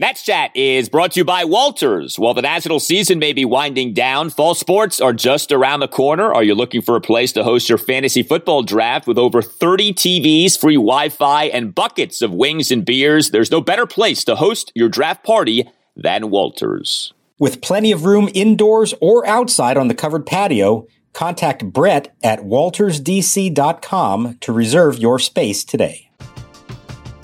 Nats Chat is brought to you by Walters. While the national season may be winding down, fall sports are just around the corner. Are you looking for a place to host your fantasy football draft with over 30 TVs, free Wi Fi, and buckets of wings and beers? There's no better place to host your draft party than Walters. With plenty of room indoors or outside on the covered patio, contact Brett at waltersdc.com to reserve your space today.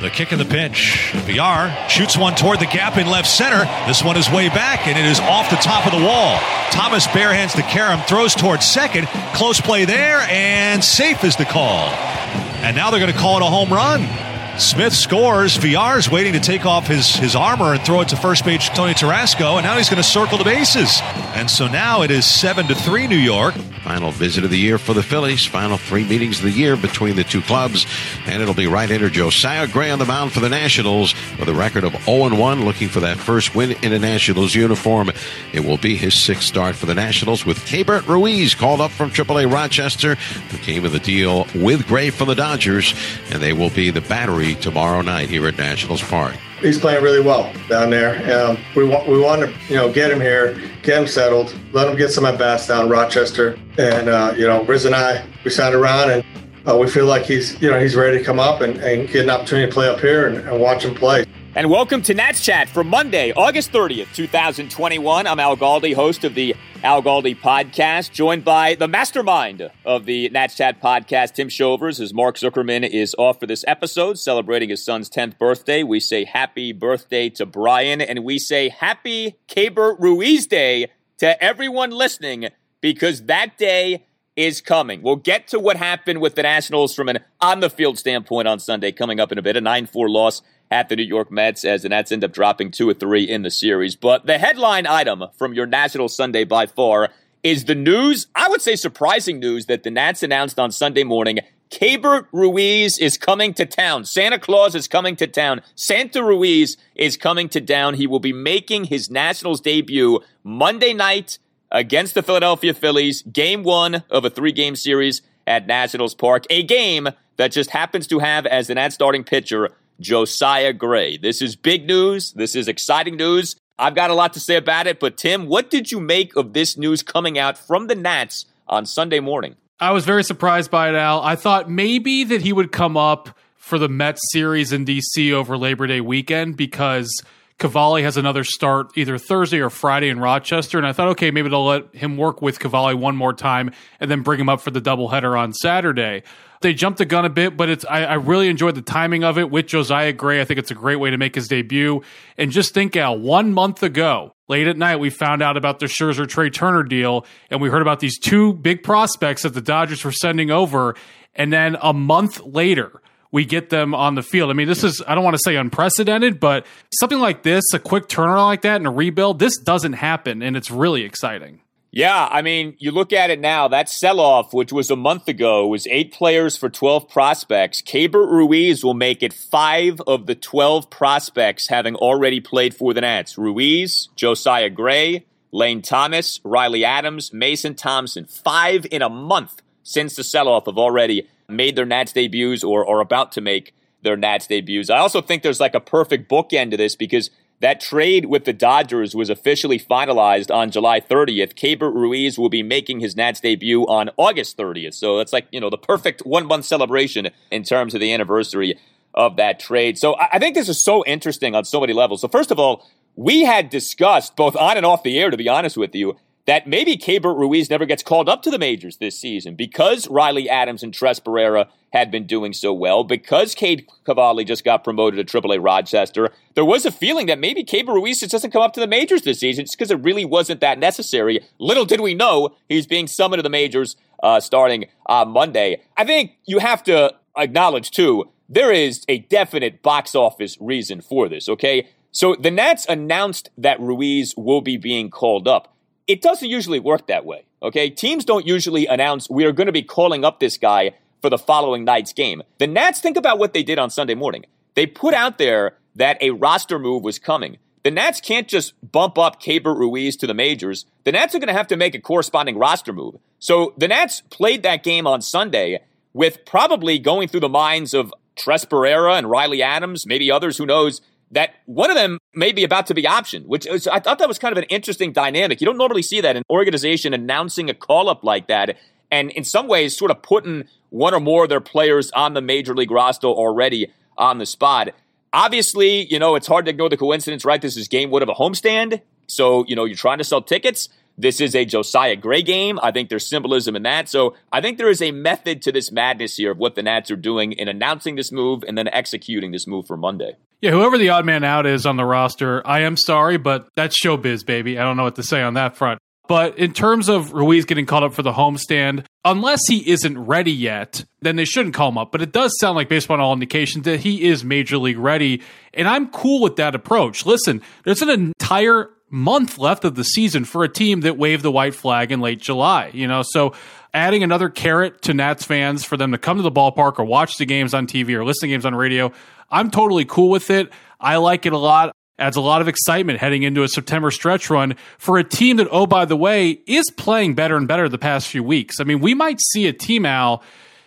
The kick in the pinch. VR shoots one toward the gap in left center. This one is way back, and it is off the top of the wall. Thomas barehands to Karam, throws towards second. Close play there, and safe is the call. And now they're going to call it a home run. Smith scores. VR is waiting to take off his, his armor and throw it to first base Tony Tarasco, and now he's going to circle the bases. And so now it is 7 to 3 New York. Final visit of the year for the Phillies. Final three meetings of the year between the two clubs. And it'll be right-hander Josiah Gray on the mound for the Nationals with a record of 0-1 looking for that first win in a Nationals uniform. It will be his sixth start for the Nationals with Keibert Ruiz called up from AAA Rochester who came in the deal with Gray from the Dodgers. And they will be the battery tomorrow night here at Nationals Park he's playing really well down there. Um, we want we want to you know get him here, get him settled, let him get some at bats down in Rochester, and uh, you know Riz and I we sat around and uh, we feel like he's you know he's ready to come up and, and get an opportunity to play up here and, and watch him play. And welcome to Nats Chat for Monday, August 30th, 2021. I'm Al Galdi, host of the Al Galdi podcast, joined by the mastermind of the Nats Chat podcast, Tim Shovers, as Mark Zuckerman is off for this episode, celebrating his son's 10th birthday. We say happy birthday to Brian, and we say happy Keibert Ruiz Day to everyone listening because that day is coming. We'll get to what happened with the Nationals from an on the field standpoint on Sunday coming up in a bit. A 9 4 loss at the New York Mets as the Nets end up dropping two or three in the series. But the headline item from your National Sunday by far is the news, I would say surprising news, that the Nats announced on Sunday morning Keibert Ruiz is coming to town. Santa Claus is coming to town. Santa Ruiz is coming to town. He will be making his Nationals debut Monday night against the Philadelphia Phillies, game one of a three game series at Nationals Park. A game that just happens to have as the Nats starting pitcher Josiah Gray. This is big news. This is exciting news. I've got a lot to say about it, but Tim, what did you make of this news coming out from the Nats on Sunday morning? I was very surprised by it, Al. I thought maybe that he would come up for the Mets series in DC over Labor Day weekend because Cavalli has another start either Thursday or Friday in Rochester. And I thought, okay, maybe they'll let him work with Cavalli one more time and then bring him up for the doubleheader on Saturday they jumped the gun a bit, but it's I, I, really enjoyed the timing of it with Josiah Gray. I think it's a great way to make his debut. And just think, Al, one month ago, late at night, we found out about the Scherzer Trea Turner deal, and we heard about these two big prospects that the Dodgers were sending over. And then a month later, we get them on the field. I mean, this is, I don't want to say unprecedented, but something like this, a quick turnaround like that and a rebuild, this doesn't happen, and it's really exciting. Yeah, I mean, you look at it now, that sell off, which was a month ago, was eight players for 12 prospects. Keibert Ruiz will make it five of the 12 prospects having already played for the Nats. Ruiz, Josiah Gray, Lane Thomas, Riley Adams, Mason Thompson. Five in a month since the sell off have already made their Nats debuts or are about to make their Nats debuts. I also think there's like a perfect bookend to this because That trade with the Dodgers was officially finalized on July 30th. Keibert Ruiz will be making his Nats debut on August 30th. So it's like, you know, the perfect one month celebration in terms of the anniversary of that trade. So I think this is so interesting on so many levels. So, first of all, we had discussed both on and off the air, to be honest with you, that maybe Keibert Ruiz never gets called up to the majors this season because Riley Adams and Tres Barrera had been doing so well, because Cade Cavalli just got promoted to AAA Rochester. There was a feeling that maybe Keibert Ruiz just doesn't come up to the majors this season because it really wasn't that necessary. Little did we know he's being summoned to the majors uh, starting on Monday. I think you have to acknowledge, too, there is a definite box office reason for this, okay? So the Nats announced that Ruiz will be being called up. It doesn't usually work that way. Okay. Teams don't usually announce we are going to be calling up this guy for the following night's game. The Nats think about what they did on Sunday morning. They put out there that a roster move was coming. The Nats can't just bump up Keibert Ruiz to the majors. The Nats are going to have to make a corresponding roster move. So the Nats played that game on Sunday with probably going through the minds of Tres Barrera and Riley Adams, maybe others, who knows, that one of them may be about to be optioned, which I thought that was kind of an interesting dynamic. You don't normally see that an organization announcing a call up like that, and in some ways, sort of putting one or more of their players on the major league roster already on the spot. Obviously, you know, it's hard to ignore the coincidence, right? This is game one of a homestand. So, you know, you're trying to sell tickets. This is a Josiah Gray game. I think there's symbolism in that. So I think there is a method to this madness here of what the Nats are doing in announcing this move and then executing this move for Monday. Yeah, whoever the odd man out is on the roster, I am sorry, but that's showbiz, baby. I don't know what to say on that front. But in terms of Ruiz getting called up for the homestand, unless he isn't ready yet, then they shouldn't call him up. But it does sound like, based on all indications, that he is major league ready. And I'm cool with that approach. Listen, there's an entire month left of the season for a team that waved the white flag in late July. You know, so adding another carrot to Nats fans for them to come to the ballpark or watch the games on TV or listen to games on radio, I'm totally cool with it. I like it a lot. Adds a lot of excitement heading into a September stretch run for a team that, oh, by the way, is playing better and better the past few weeks. I mean, we might see a team Al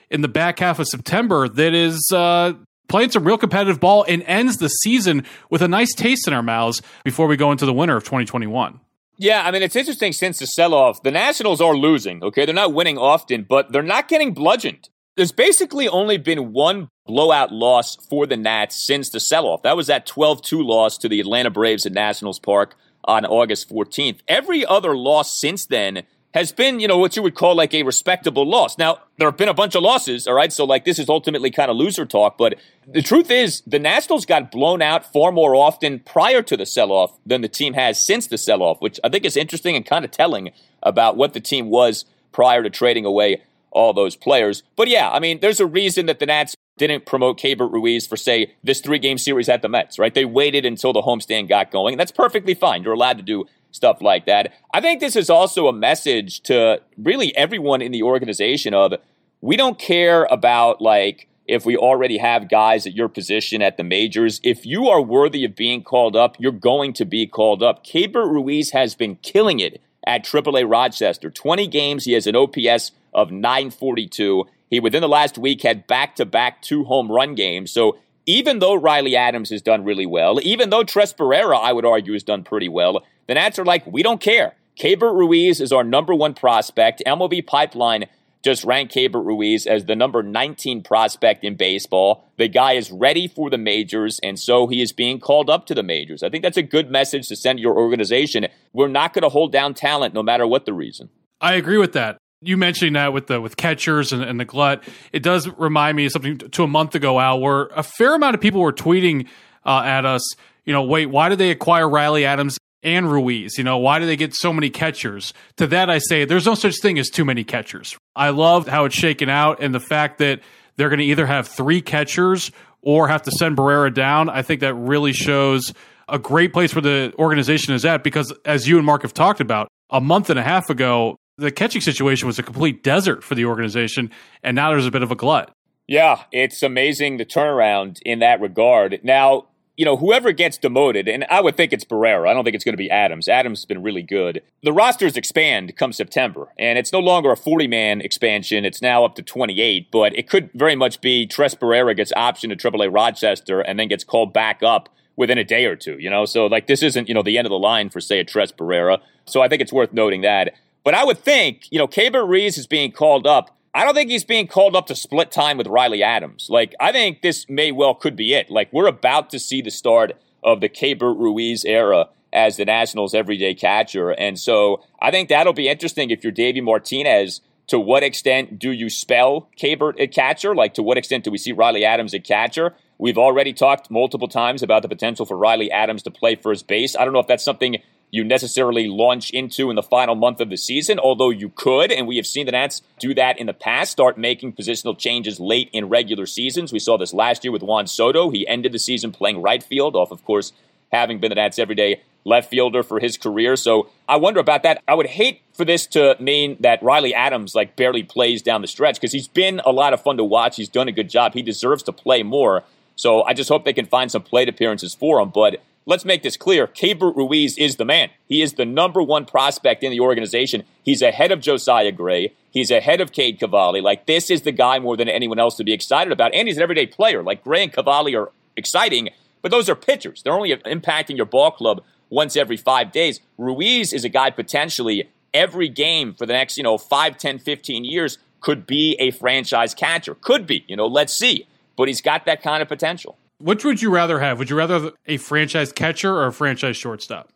in the back half of September that is uh, playing some real competitive ball and ends the season with a nice taste in our mouths before we go into the winter of 2021. Yeah, I mean, it's interesting since the sell off, the Nationals are losing, okay? They're not winning often, but they're not getting bludgeoned. There's basically only been one blowout loss for the Nats since the sell off. That was that 12 2 loss to the Atlanta Braves at Nationals Park on August 14th. Every other loss since then has been, you know, what you would call like a respectable loss. Now, there have been a bunch of losses, all right? So, like, this is ultimately kind of loser talk, but the truth is, the Nationals got blown out far more often prior to the sell off than the team has since the sell off, which I think is interesting and kind of telling about what the team was prior to trading away all those players. But yeah, I mean, there's a reason that the Nats didn't promote Keibert Ruiz for, say, this three game series at the Mets, right? They waited until the homestand got going, and that's perfectly fine. You're allowed to do stuff like that. I think this is also a message to really everyone in the organization of we don't care about like if we already have guys at your position at the majors. If you are worthy of being called up, you're going to be called up. Keibert Ruiz has been killing it at AAA Rochester. 20 games, he has an OPS of 942. He within the last week had back-to-back two home run games. So even though Riley Adams has done really well, even though Tres Barrera, I would argue, has done pretty well, the Nats are like, we don't care. Keibert Ruiz is our number one prospect. MLB Pipeline just ranked Keibert Ruiz as the number 19 prospect in baseball. The guy is ready for the majors, and so he is being called up to the majors. I think that's a good message to send your organization. We're not going to hold down talent no matter what the reason. I agree with that. You mentioning that with the with catchers and, and the glut, it does remind me of something to a month ago, Al, where a fair amount of people were tweeting uh, at us. You know, wait, why did they acquire Riley Adams and Ruiz. You know, why do they get so many catchers? To that, I say there's no such thing as too many catchers. I love how it's shaken out and the fact that they're going to either have three catchers or have to send Barrera down. I think that really shows a great place where the organization is at because, as you and Mark have talked about, a month and a half ago, the catching situation was a complete desert for the organization, and now there's a bit of a glut. Yeah, it's amazing the turnaround in that regard. Now, you know, whoever gets demoted, and I would think it's Barrera. I don't think it's going to be Adams. Adams has been really good. The rosters expand come September, and it's no longer a 40 man expansion. It's now up to 28, but it could very much be Tres Barrera gets optioned to AAA Rochester and then gets called back up within a day or two, you know? So, like, this isn't, you know, the end of the line for, say, a Tres Barrera. So I think it's worth noting that. But I would think, you know, Keibert Ruiz is being called up. I don't think he's being called up to split time with Riley Adams. Like, I think this may well could be it. Like, we're about to see the start of the Keibert Ruiz era as the Nationals' everyday catcher. And so I think that'll be interesting if you're Davey Martinez. To what extent do you spell Keibert at catcher? Like, to what extent do we see Riley Adams at catcher? We've already talked multiple times about the potential for Riley Adams to play first base. I don't know if that's something you necessarily launch into in the final month of the season, although you could, and we have seen the Nats do that in the past, start making positional changes late in regular seasons. We saw this last year with Juan Soto. He ended the season playing right field, off, of course, having been the Nats everyday left fielder for his career. So I wonder about that. I would hate for this to mean that Riley Adams like barely plays down the stretch because he's been a lot of fun to watch. He's done a good job. He deserves to play more. So I just hope they can find some plate appearances for him. But let's make this clear. Keibert Ruiz is the man. He is the number one prospect in the organization. He's ahead of Josiah Gray. He's ahead of Cade Cavalli. Like, this is the guy more than anyone else to be excited about. And he's an everyday player. Like, Gray and Cavalli are exciting, but those are pitchers. They're only impacting your ball club once every five days. Ruiz is a guy potentially every game for the next, you know, 5, 10, 15 years could be a franchise catcher. Could be. You know, let's see. But he's got that kind of potential. Which would you rather have? Would you rather have a franchise catcher or a franchise shortstop?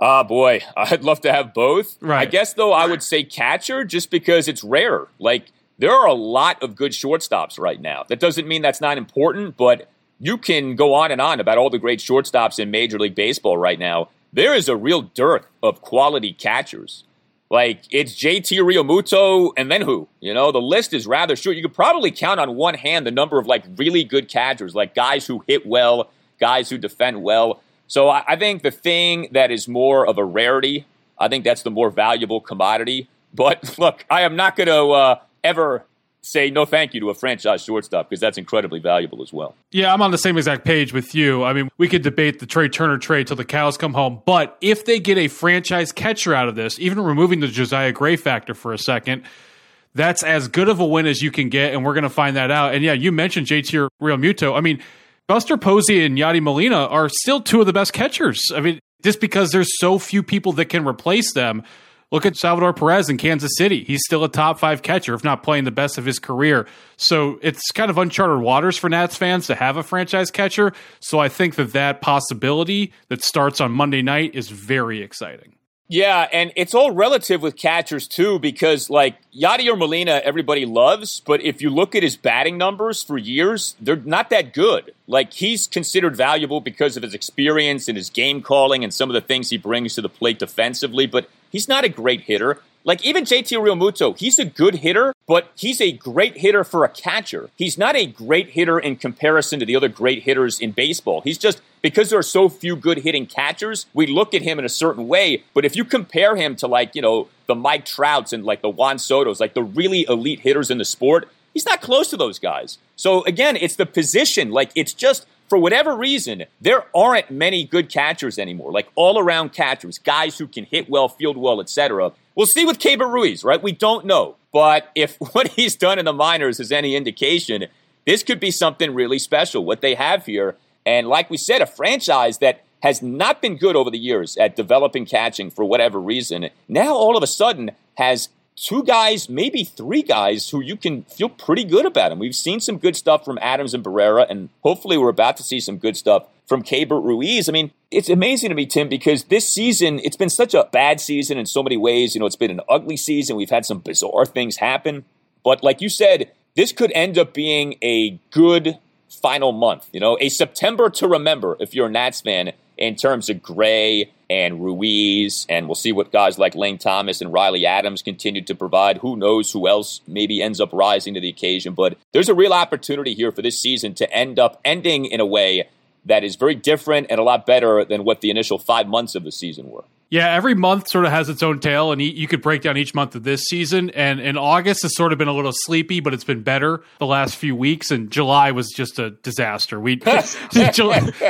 Ah, boy, I'd love to have both. Right. I guess though I would say catcher just because it's rare. Like there are a lot of good shortstops right now. That doesn't mean that's not important, but you can go on and on about all the great shortstops in Major League Baseball right now. There is a real dearth of quality catchers. Like it's JT Realmuto and then who? You know, the list is rather short. You could probably count on one hand the number of like really good catchers, like guys who hit well, guys who defend well. So I, I think the thing that is more of a rarity, I think that's the more valuable commodity. But look, I am not going to uh, ever say no thank you to a franchise shortstop because that's incredibly valuable as well. Yeah, I'm on the same exact page with you. I mean, we could debate the Trea Turner trade till the cows come home, but if they get a franchise catcher out of this, even removing the Josiah Gray factor for a second, that's as good of a win as you can get, and we're going to find that out. And yeah, you mentioned JT Realmuto. I mean, Buster Posey and Yadi Molina are still two of the best catchers. I mean, just because there's so few people that can replace them Look at Salvador Perez in Kansas City. He's still a top five catcher, if not playing the best of his career. So it's kind of uncharted waters for Nats fans to have a franchise catcher. So I think that that possibility that starts on Monday night is very exciting. Yeah, and it's all relative with catchers too, because like Yadier Molina, everybody loves, but if you look at his batting numbers for years, they're not that good. Like he's considered valuable because of his experience and his game calling and some of the things he brings to the plate defensively, but He's not a great hitter. Like even JT Realmuto, he's a good hitter, but he's a great hitter for a catcher. He's not a great hitter in comparison to the other great hitters in baseball. He's just because there are so few good hitting catchers, we look at him in a certain way. But if you compare him to like, you know, the Mike Trouts and like the Juan Sotos, like the really elite hitters in the sport, he's not close to those guys. So again, it's the position. Like it's just for whatever reason, there aren't many good catchers anymore, like all around catchers, guys who can hit well, field well, etc. We'll see with Keibert Ruiz, right? We don't know. But if what he's done in the minors is any indication, this could be something really special, what they have here. And like we said, a franchise that has not been good over the years at developing catching for whatever reason, now all of a sudden has two guys, maybe three guys who you can feel pretty good about. And we've seen some good stuff from Adams and Barrera, and hopefully we're about to see some good stuff from Keibert Ruiz. I mean, it's amazing to me, Tim, because this season, it's been such a bad season in so many ways. You know, it's been an ugly season. We've had some bizarre things happen. But like you said, this could end up being a good final month, you know, a September to remember if you're a Nats fan in terms of Gray and Ruiz, and we'll see what guys like Lane Thomas and Riley Adams continue to provide. Who knows who else maybe ends up rising to the occasion, but there's a real opportunity here for this season to end up ending in a way that is very different and a lot better than what the initial five months of the season were. Yeah, every month sort of has its own tale, and you could break down each month of this season. And in August has sort of been a little sleepy, but it's been better the last few weeks. And July was just a disaster. We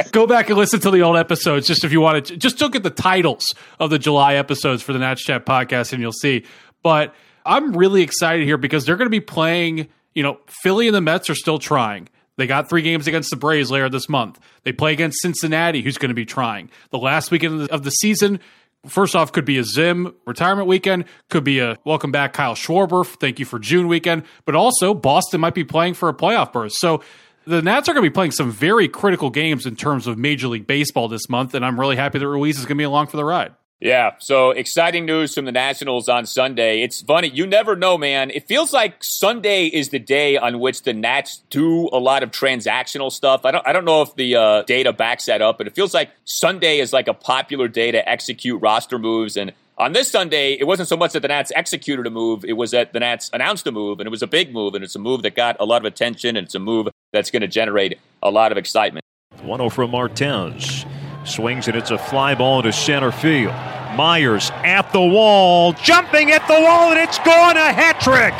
go back and listen to the old episodes just if you want to. Just look at the titles of the July episodes for the Nats Chat podcast, and you'll see. But I'm really excited here because they're going to be playing. You know, Philly and the Mets are still trying. They got three games against the Braves later this month. They play against Cincinnati, who's going to be trying. The last weekend of the season, first off, could be a Zim retirement weekend, could be a welcome back Kyle Schwarber, thank you for June weekend, but also Boston might be playing for a playoff berth. So the Nats are going to be playing some very critical games in terms of Major League Baseball this month, and I'm really happy that Ruiz is going to be along for the ride. Yeah, so exciting news from the Nationals on Sunday. It's funny, you never know, man. It feels like Sunday is the day on which the Nats do a lot of transactional stuff. I don't, I don't know if the uh, data backs that up, but it feels like Sunday is like a popular day to execute roster moves. And on this Sunday, it wasn't so much that the Nats executed a move, it was that the Nats announced a move, and it was a big move, and it's a move that got a lot of attention, and it's a move that's going to generate a lot of excitement. 1 0 from Martez. Swings and it's a fly ball to center field. Myers at the wall, jumping at the wall, and it's gone a hat trick.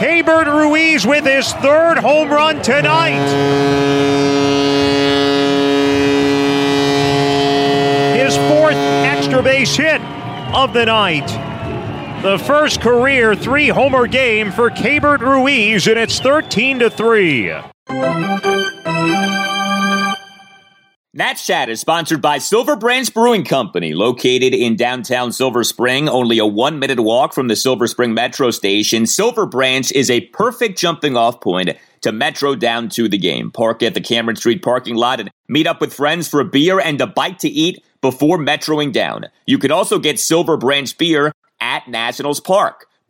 Keibert Ruiz with his third home run tonight. His fourth extra base hit of the night. The first career three homer game for Keibert Ruiz, and it's 13 to 3. Nats Chat is sponsored by Silver Branch Brewing Company, located in downtown Silver Spring, only a one minute walk from the Silver Spring Metro station. Silver Branch is a perfect jumping off point to Metro down to the game. Park at the Cameron Street parking lot and meet up with friends for a beer and a bite to eat before metroing down. You can also get Silver Branch beer at Nationals Park.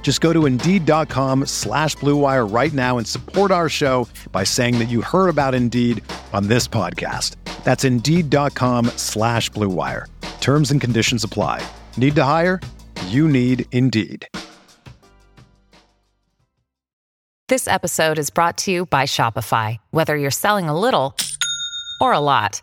Just go to Indeed.com slash BlueWire right now and support our show by saying that you heard about Indeed on this podcast. That's Indeed.com slash BlueWire. Terms and conditions apply. Need to hire? You need Indeed. This episode is brought to you by Shopify. Whether you're selling a little or a lot,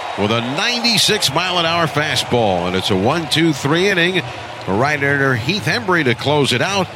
with a 96 mile an hour fastball. And it's a one two three inning. Right under Heath Hembree to close it out.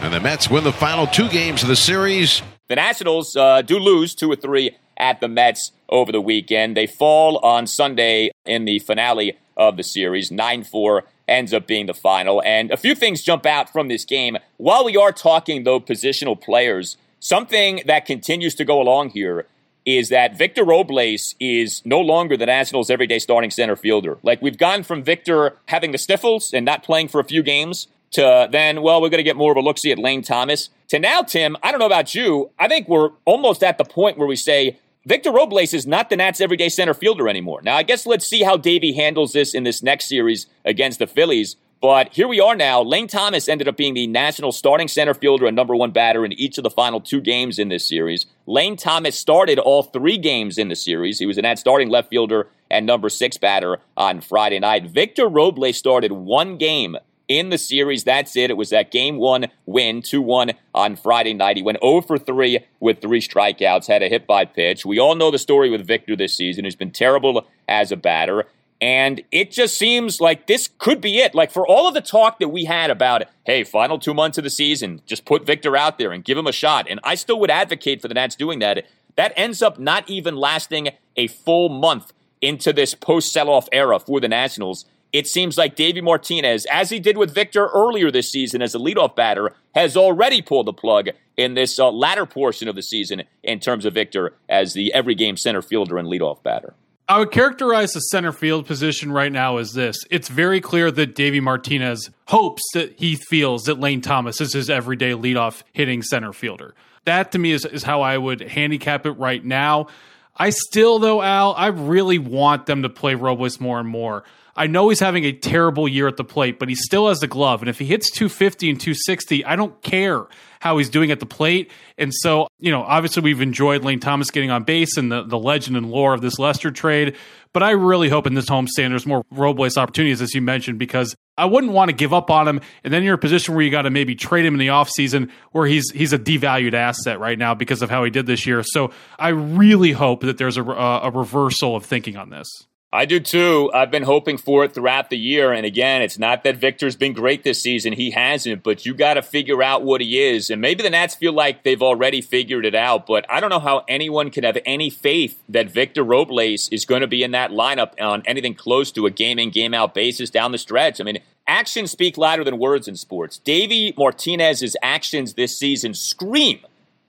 And the Mets win the final two games of the series. The Nationals uh, do lose two or three at the Mets over the weekend. They fall on Sunday in the finale of the series. 9 4 ends up being the final. And a few things jump out from this game. While we are talking, though, positional players, something that continues to go along here is that Victor Robles is no longer the Nationals' everyday starting center fielder. Like, we've gone from Victor having the sniffles and not playing for a few games to then, well, we're going to get more of a look see at Lane Thomas. To now, Tim, I don't know about you. I think we're almost at the point where we say Victor Robles is not the Nats' everyday center fielder anymore. Now, I guess let's see how Davey handles this in this next series against the Phillies. But here we are now. Lane Thomas ended up being the national starting center fielder and number one batter in each of the final two games in this series. Lane Thomas started all three games in the series. He was an Nats starting left fielder and number six batter on Friday night. Victor Robles started one game in the series. That's it. It was that game one win, 2 1 on Friday night. He went 0 for 3 with three strikeouts, had a hit by pitch. We all know the story with Victor this season. He's been terrible as a batter. And it just seems like this could be it. Like for all of the talk that we had about, hey, final two months of the season, just put Victor out there and give him a shot. And I still would advocate for the Nats doing that. That ends up not even lasting a full month into this post sell off era for the Nationals. It seems like Davey Martinez, as he did with Victor earlier this season as a leadoff batter, has already pulled the plug in this uh, latter portion of the season in terms of Victor as the every game center fielder and leadoff batter. I would characterize the center field position right now as this. It's very clear that Davey Martinez hopes that he feels that Lane Thomas is his everyday leadoff hitting center fielder. That to me is, is how I would handicap it right now. I still, though, Al, I really want them to play Robles more and more. I know he's having a terrible year at the plate, but he still has the glove. And if he hits 250 and 260, I don't care how he's doing at the plate. And so, you know, obviously we've enjoyed Lane Thomas getting on base and the, the legend and lore of this Lester trade. But I really hope in this homestand there's more Robles opportunities, as you mentioned, because I wouldn't want to give up on him. And then you're in a position where you got to maybe trade him in the offseason where he's he's a devalued asset right now because of how he did this year. So I really hope that there's a, a reversal of thinking on this. I do too. I've been hoping for it throughout the year. And again, it's not that Victor's been great this season. He hasn't, but you got to figure out what he is. And maybe the Nats feel like they've already figured it out, but I don't know how anyone can have any faith that Victor Robles is going to be in that lineup on anything close to a game in, game out basis down the stretch. I mean, actions speak louder than words in sports. Davey Martinez's actions this season scream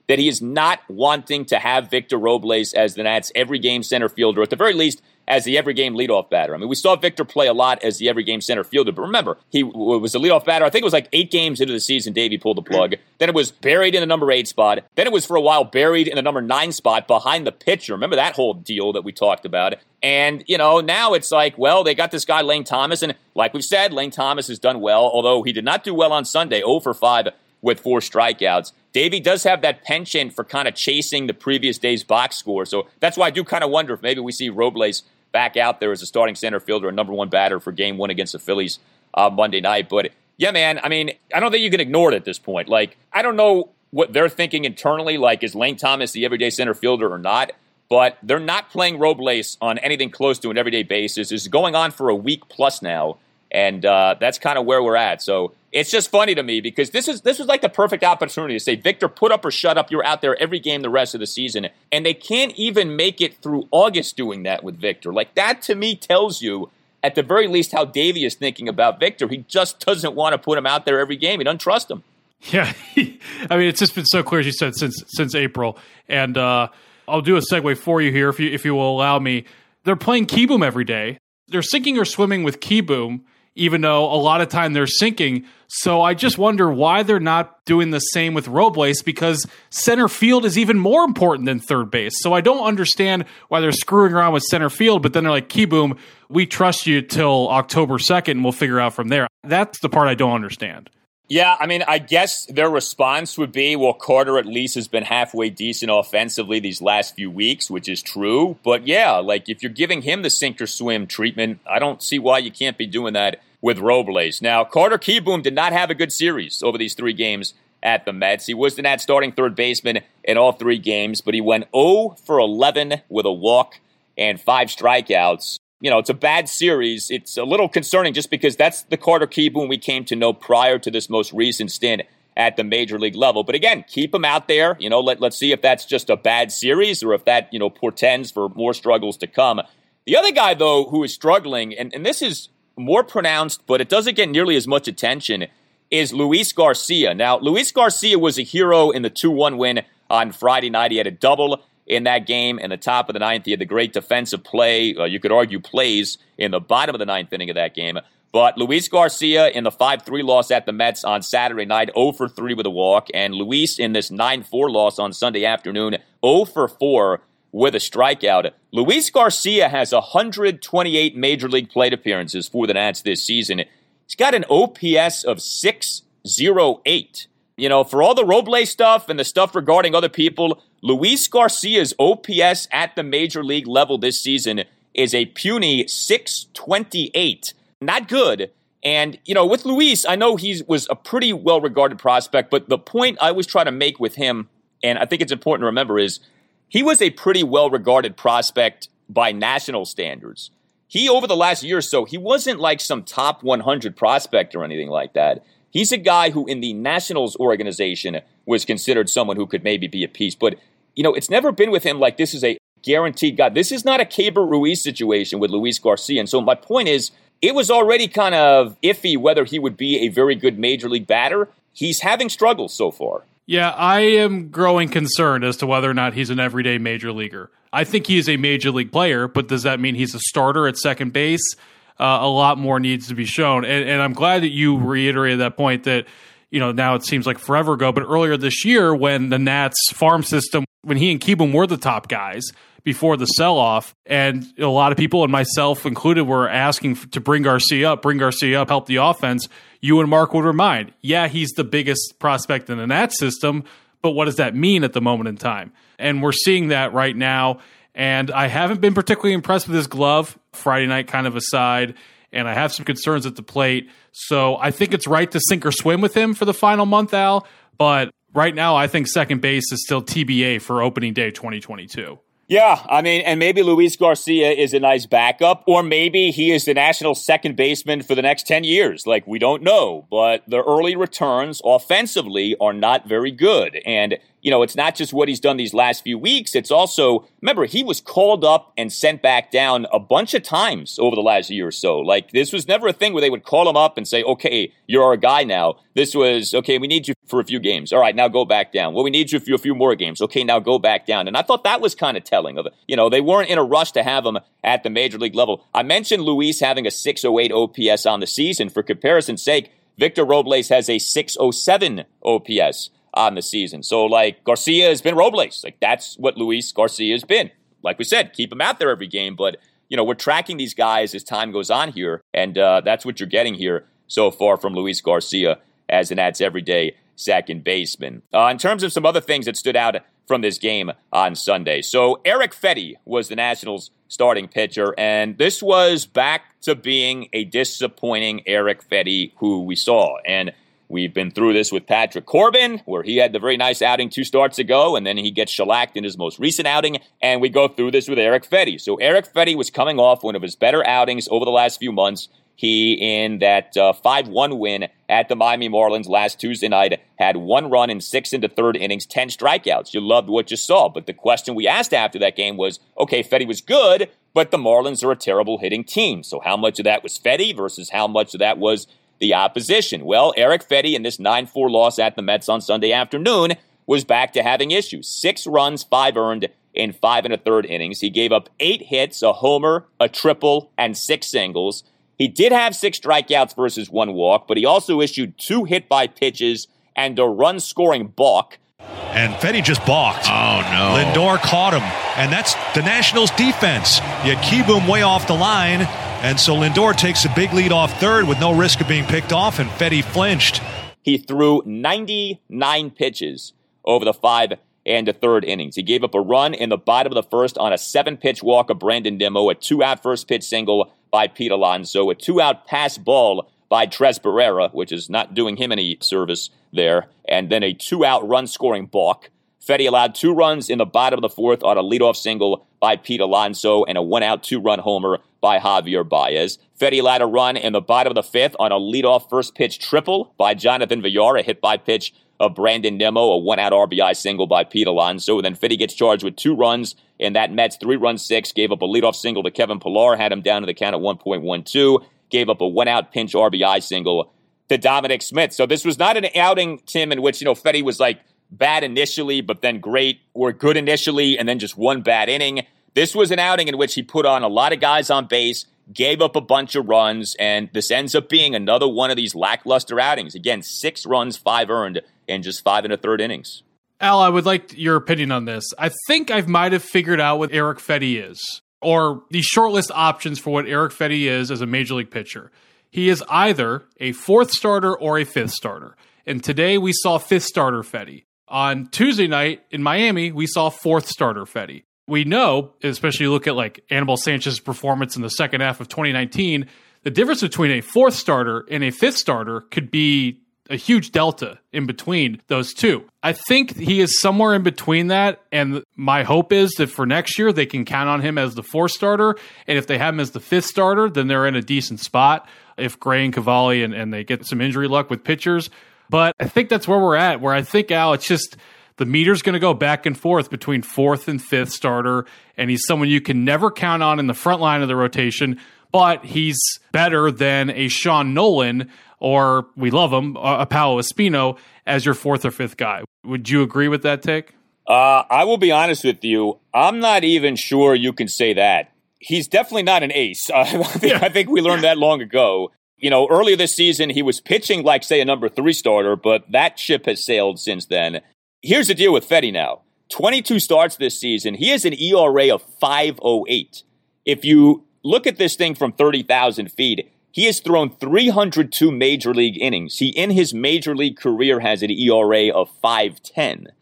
that he is not wanting to have Victor Robles as the Nats every game center fielder, at the very least as the every game leadoff batter. I mean, we saw Victor play a lot as the every game center fielder, but remember, he was a leadoff batter. I think it was like eight games into the season, Davey pulled the plug. Mm-hmm. Then it was buried in the number eight spot. Then it was for a while buried in the number nine spot behind the pitcher. Remember that whole deal that we talked about? And, you know, now it's like, well, they got this guy, Lane Thomas, and like we've said, Lane Thomas has done well, although he did not do well on Sunday, 0 for 5 with four strikeouts. Davey does have that penchant for kind of chasing the previous day's box score. So that's why I do kind of wonder if maybe we see Robles back out there as a starting center fielder and number one batter for game one against the Phillies uh, Monday night. But yeah, man, I mean, I don't think you can ignore it at this point. Like, I don't know what they're thinking internally. Like, is Lane Thomas the everyday center fielder or not? But they're not playing Robles on anything close to an everyday basis. Is going on for a week plus now, and uh, that's kind of where we're at. So it's just funny to me because this is this was like the perfect opportunity to say, Victor, put up or shut up. You're out there every game the rest of the season, and they can't even make it through August doing that with Victor. Like that to me tells you, at the very least, how Davey is thinking about Victor. He just doesn't want to put him out there every game. He doesn't trust him. Yeah, I mean, it's just been so clear, as you said, since since April. And uh, I'll do a segue for you here, if you if you will allow me. They're playing Kieboom every day. They're sinking or swimming with Kieboom even though a lot of time they're sinking. So I just wonder why they're not doing the same with Robles because center field is even more important than third base. So I don't understand why they're screwing around with center field, but then they're like, Kieboom, we trust you till October 2nd and we'll figure out from there. That's the part I don't understand. Yeah, I mean, I guess their response would be, well, Carter at least has been halfway decent offensively these last few weeks, which is true. But yeah, like if you're giving him the sink or swim treatment, I don't see why you can't be doing that with Robles. Now, Carter Kieboom did not have a good series over these three games at the Mets. He was the Nats starting third baseman in all three games, but he went 0 for 11 with a walk and five strikeouts you know, it's a bad series. It's a little concerning just because that's the Carter Kieboom we came to know prior to this most recent stint at the major league level. But again, keep him out there. You know, let, let's see if that's just a bad series or if that, you know, portends for more struggles to come. The other guy, though, who is struggling, and, and this is more pronounced, but it doesn't get nearly as much attention, is Luis Garcia. Now, Luis Garcia was a hero in the 2 1 win on Friday night. He had a double in that game. In the top of the ninth, he had the great defensive play. Uh, you could argue plays in the bottom of the ninth inning of that game. But Luis Garcia in the 5 3 loss at the Mets on Saturday night, 0 for 3 with a walk. And Luis in this 9 4 loss on Sunday afternoon, 0 for 4 with a strikeout. Luis Garcia has 128 major league plate appearances for the Nats this season. He's got an OPS of 608. You know, for all the Robles stuff and the stuff regarding other people, Luis Garcia's OPS at the major league level this season is a puny 628. Not good. And, you know, with Luis, I know he was a pretty well regarded prospect, but the point I was trying to make with him, and I think it's important to remember, is he was a pretty well regarded prospect by national standards. He, over the last year or so, he wasn't like some top 100 prospect or anything like that. He's a guy who, in the Nationals organization, was considered someone who could maybe be a piece. But, you know, it's never been with him like this is a guaranteed guy. This is not a Keibert Ruiz situation with Luis Garcia. And so my point is, it was already kind of iffy whether he would be a very good major league batter. He's having struggles so far. Yeah, I am growing concerned as to whether or not he's an everyday major leaguer. I think he is a major league player, but does that mean he's a starter at second base? Uh, a lot more needs to be shown. And, and I'm glad that you reiterated that point that you know, now it seems like forever ago, but earlier this year when the Nats farm system, when he and Kieboom were the top guys before the sell off, and a lot of people, and myself included, were asking to bring Garcia up, bring Garcia up, help the offense. You and Mark would remind, yeah, he's the biggest prospect in the Nats system, but what does that mean at the moment in time? And we're seeing that right now. And I haven't been particularly impressed with his glove, Friday night kind of aside. And I have some concerns at the plate. So I think it's right to sink or swim with him for the final month, Al. But right now, I think second base is still TBA for opening day 2022. Yeah, I mean, and maybe Luis Garcia is a nice backup, or maybe he is the national second baseman for the next 10 years. Like, we don't know. But the early returns offensively are not very good. And you know, it's not just what he's done these last few weeks. It's also, remember, he was called up and sent back down a bunch of times over the last year or so. Like, this was never a thing where they would call him up and say, okay, you're our guy now. This was, okay, we need you for a few games. All right, now go back down. Well, we need you for a few more games. Okay, now go back down. And I thought that was kind of telling of it. You know, they weren't in a rush to have him at the major league level. I mentioned Luis having a 608 OPS on the season. For comparison's sake, Victor Robles has a 607 OPS on the season. So like Garcia has been Robles. Like that's what Luis Garcia has been. Like we said, keep him out there every game. But you know we're tracking these guys as time goes on here, and uh, that's what you're getting here so far from Luis Garcia as an Nats everyday second baseman. Uh, in terms of some other things that stood out from this game on Sunday, so Eric Fedde was the Nationals' starting pitcher, and this was back to being a disappointing Eric Fedde who we saw and We've been through this with Patrick Corbin, where he had the very nice outing two starts ago, and then he gets shellacked in his most recent outing. And we go through this with Eric Fedde. So Eric Fedde was coming off one of his better outings over the last few months. He, in that uh, 5 1 win at the Miami Marlins last Tuesday night, had one run in six into third innings, 10 strikeouts. You loved what you saw. But the question we asked after that game was okay, Fedde was good, but the Marlins are a terrible hitting team. So how much of that was Fedde versus how much of that was the opposition. Well, Eric Fedde in this 9 4 loss at the Mets on Sunday afternoon was back to having issues. Six runs, five earned in five and a third innings. He gave up eight hits, a homer, a triple, and six singles. He did have six strikeouts versus one walk, but he also issued two hit by pitches and a run scoring balk. And Fedde just balked. Oh, no. Lindor caught him. And that's the Nationals defense. You had Kieboom way off the line. And so Lindor takes a big lead off third with no risk of being picked off, and Fedde flinched. He threw 99 pitches over the five and a third innings. He gave up a run in the bottom of the first on a seven pitch walk of Brandon Nimmo, a two out first pitch single by Pete Alonso, a two out pass ball by Tres Barrera, which is not doing him any service there, and then a two out run scoring balk. Fedde allowed two runs in the bottom of the fourth on a leadoff single by Pete Alonso and a one out two run homer by Javier Baez. Fedde allowed a run in the bottom of the fifth on a leadoff first pitch triple by Jonathan Villar, a hit by pitch of Brandon Nimmo, a one out RBI single by Pete Alonso. And then Fedde gets charged with two runs in that Mets three run six, gave up a leadoff single to Kevin Pillar, had him down to the count at 1.12, gave up a one out pinch RBI single to Dominic Smith. So this was not an outing, Tim, in which, you know, Fedde was like, bad initially, but then great or good initially, and then just one bad inning. This was an outing in which he put on a lot of guys on base. gave up a bunch of runs, and this ends up being another one of these lackluster outings. Again, six runs, five earned in just five and a third innings. Al, I would like your opinion on this. I think I might have figured out what Eric Fedde is, or the shortlist options for what Eric Fedde is as a major league pitcher. He is either a fourth starter or a fifth starter. And today we saw fifth starter Fedde. On Tuesday night in Miami, we saw fourth starter Fedde. We know, especially look at like Anibal Sanchez's performance in the second half of 2019, the difference between a fourth starter and a fifth starter could be a huge delta in between those two. I think he is somewhere in between that. And my hope is that for next year, they can count on him as the fourth starter. And if they have him as the fifth starter, then they're in a decent spot. If Gray and Cavalli and, and they get some injury luck with pitchers, but I think that's where we're at, where I think, Al, it's just the meter's going to go back and forth between fourth and fifth starter. And he's someone you can never count on in the front line of the rotation, but he's better than a Sean Nolin or we love him, a Paolo Espino as your fourth or fifth guy. Would you agree with that take? Uh, I will be honest with you. I'm not even sure you can say that. He's definitely not an ace. Uh, I, think, yeah. I think we learned that long ago you know, earlier this season, he was pitching like, say, a number three starter, but that ship has sailed since then. Here's the deal with Fedde now 22 starts this season. He has an ERA of 508. If you look at this thing from 30,000 feet, he has thrown 302 major league innings. He, in his major league career, has an ERA of 510.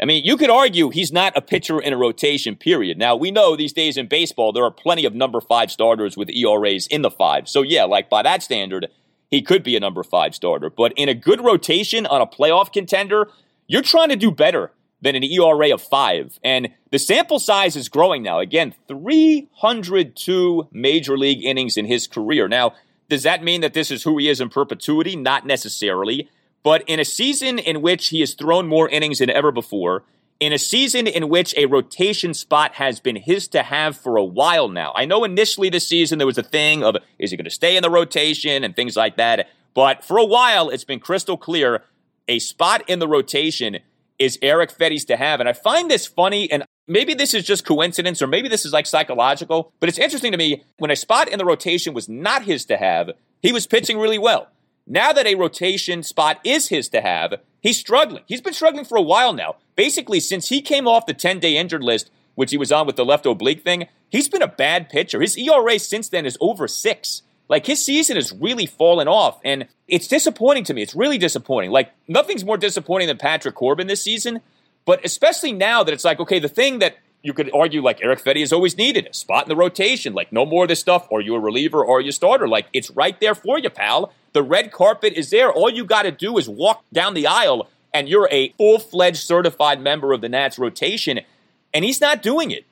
I mean, you could argue he's not a pitcher in a rotation, period. Now, we know these days in baseball, there are plenty of number five starters with ERAs in the five. So, yeah, like by that standard, he could be a number five starter. But in a good rotation on a playoff contender, you're trying to do better than an ERA of five. And the sample size is growing now. Again, 302 major league innings in his career. Now, does that mean that this is who he is in perpetuity? Not necessarily. But in a season in which he has thrown more innings than ever before, in a season in which a rotation spot has been his to have for a while now. I know initially this season there was a thing of is he going to stay in the rotation and things like that. But for a while, it's been crystal clear a spot in the rotation is Erick Fedde's to have. And I find this funny, and maybe this is just coincidence, or maybe this is like psychological, but it's interesting to me when a spot in the rotation was not his to have, he was pitching really well. Now that a rotation spot is his to have, he's struggling. He's been struggling for a while now. Basically, since he came off the 10 day injured list, which he was on with the left oblique thing, he's been a bad pitcher. His ERA since then is over six. Like his season has really fallen off, and it's disappointing to me. It's really disappointing. Like nothing's more disappointing than Patrick Corbin this season, but especially now that it's like, okay, the thing that you could argue like Erick Fedde has always needed a spot in the rotation. Like no more of this stuff. Are you're a reliever or you're you a starter? Like it's right there for you, pal. The red carpet is there. All you got to do is walk down the aisle and you're a full fledged certified member of the Nats rotation. And he's not doing it.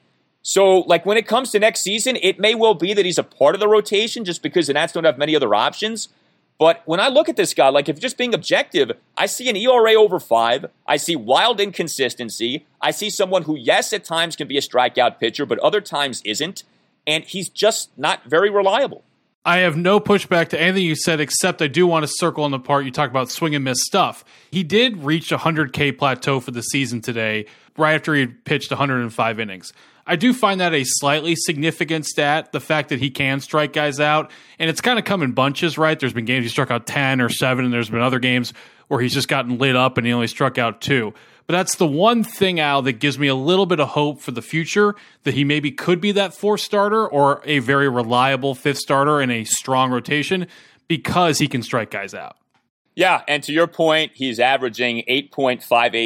So, like when it comes to next season, it may well be that he's a part of the rotation just because the Nats don't have many other options. But when I look at this guy, like if just being objective, I see an ERA over five. I see wild inconsistency. I see someone who, yes, at times can be a strikeout pitcher, but other times isn't. And he's just not very reliable. I have no pushback to anything you said, except I do want to circle on the part you talk about swing and miss stuff. He did reach a 100K plateau for the season today, right after he pitched 105 innings. I do find that a slightly significant stat, the fact that he can strike guys out. And it's kind of come in bunches, right? There's been games he struck out 10 or 7, and there's been other games where he's just gotten lit up and he only struck out two. But that's the one thing, Al, that gives me a little bit of hope for the future that he maybe could be that fourth starter or a very reliable fifth starter in a strong rotation because he can strike guys out. Yeah, and to your point, he's averaging 8.58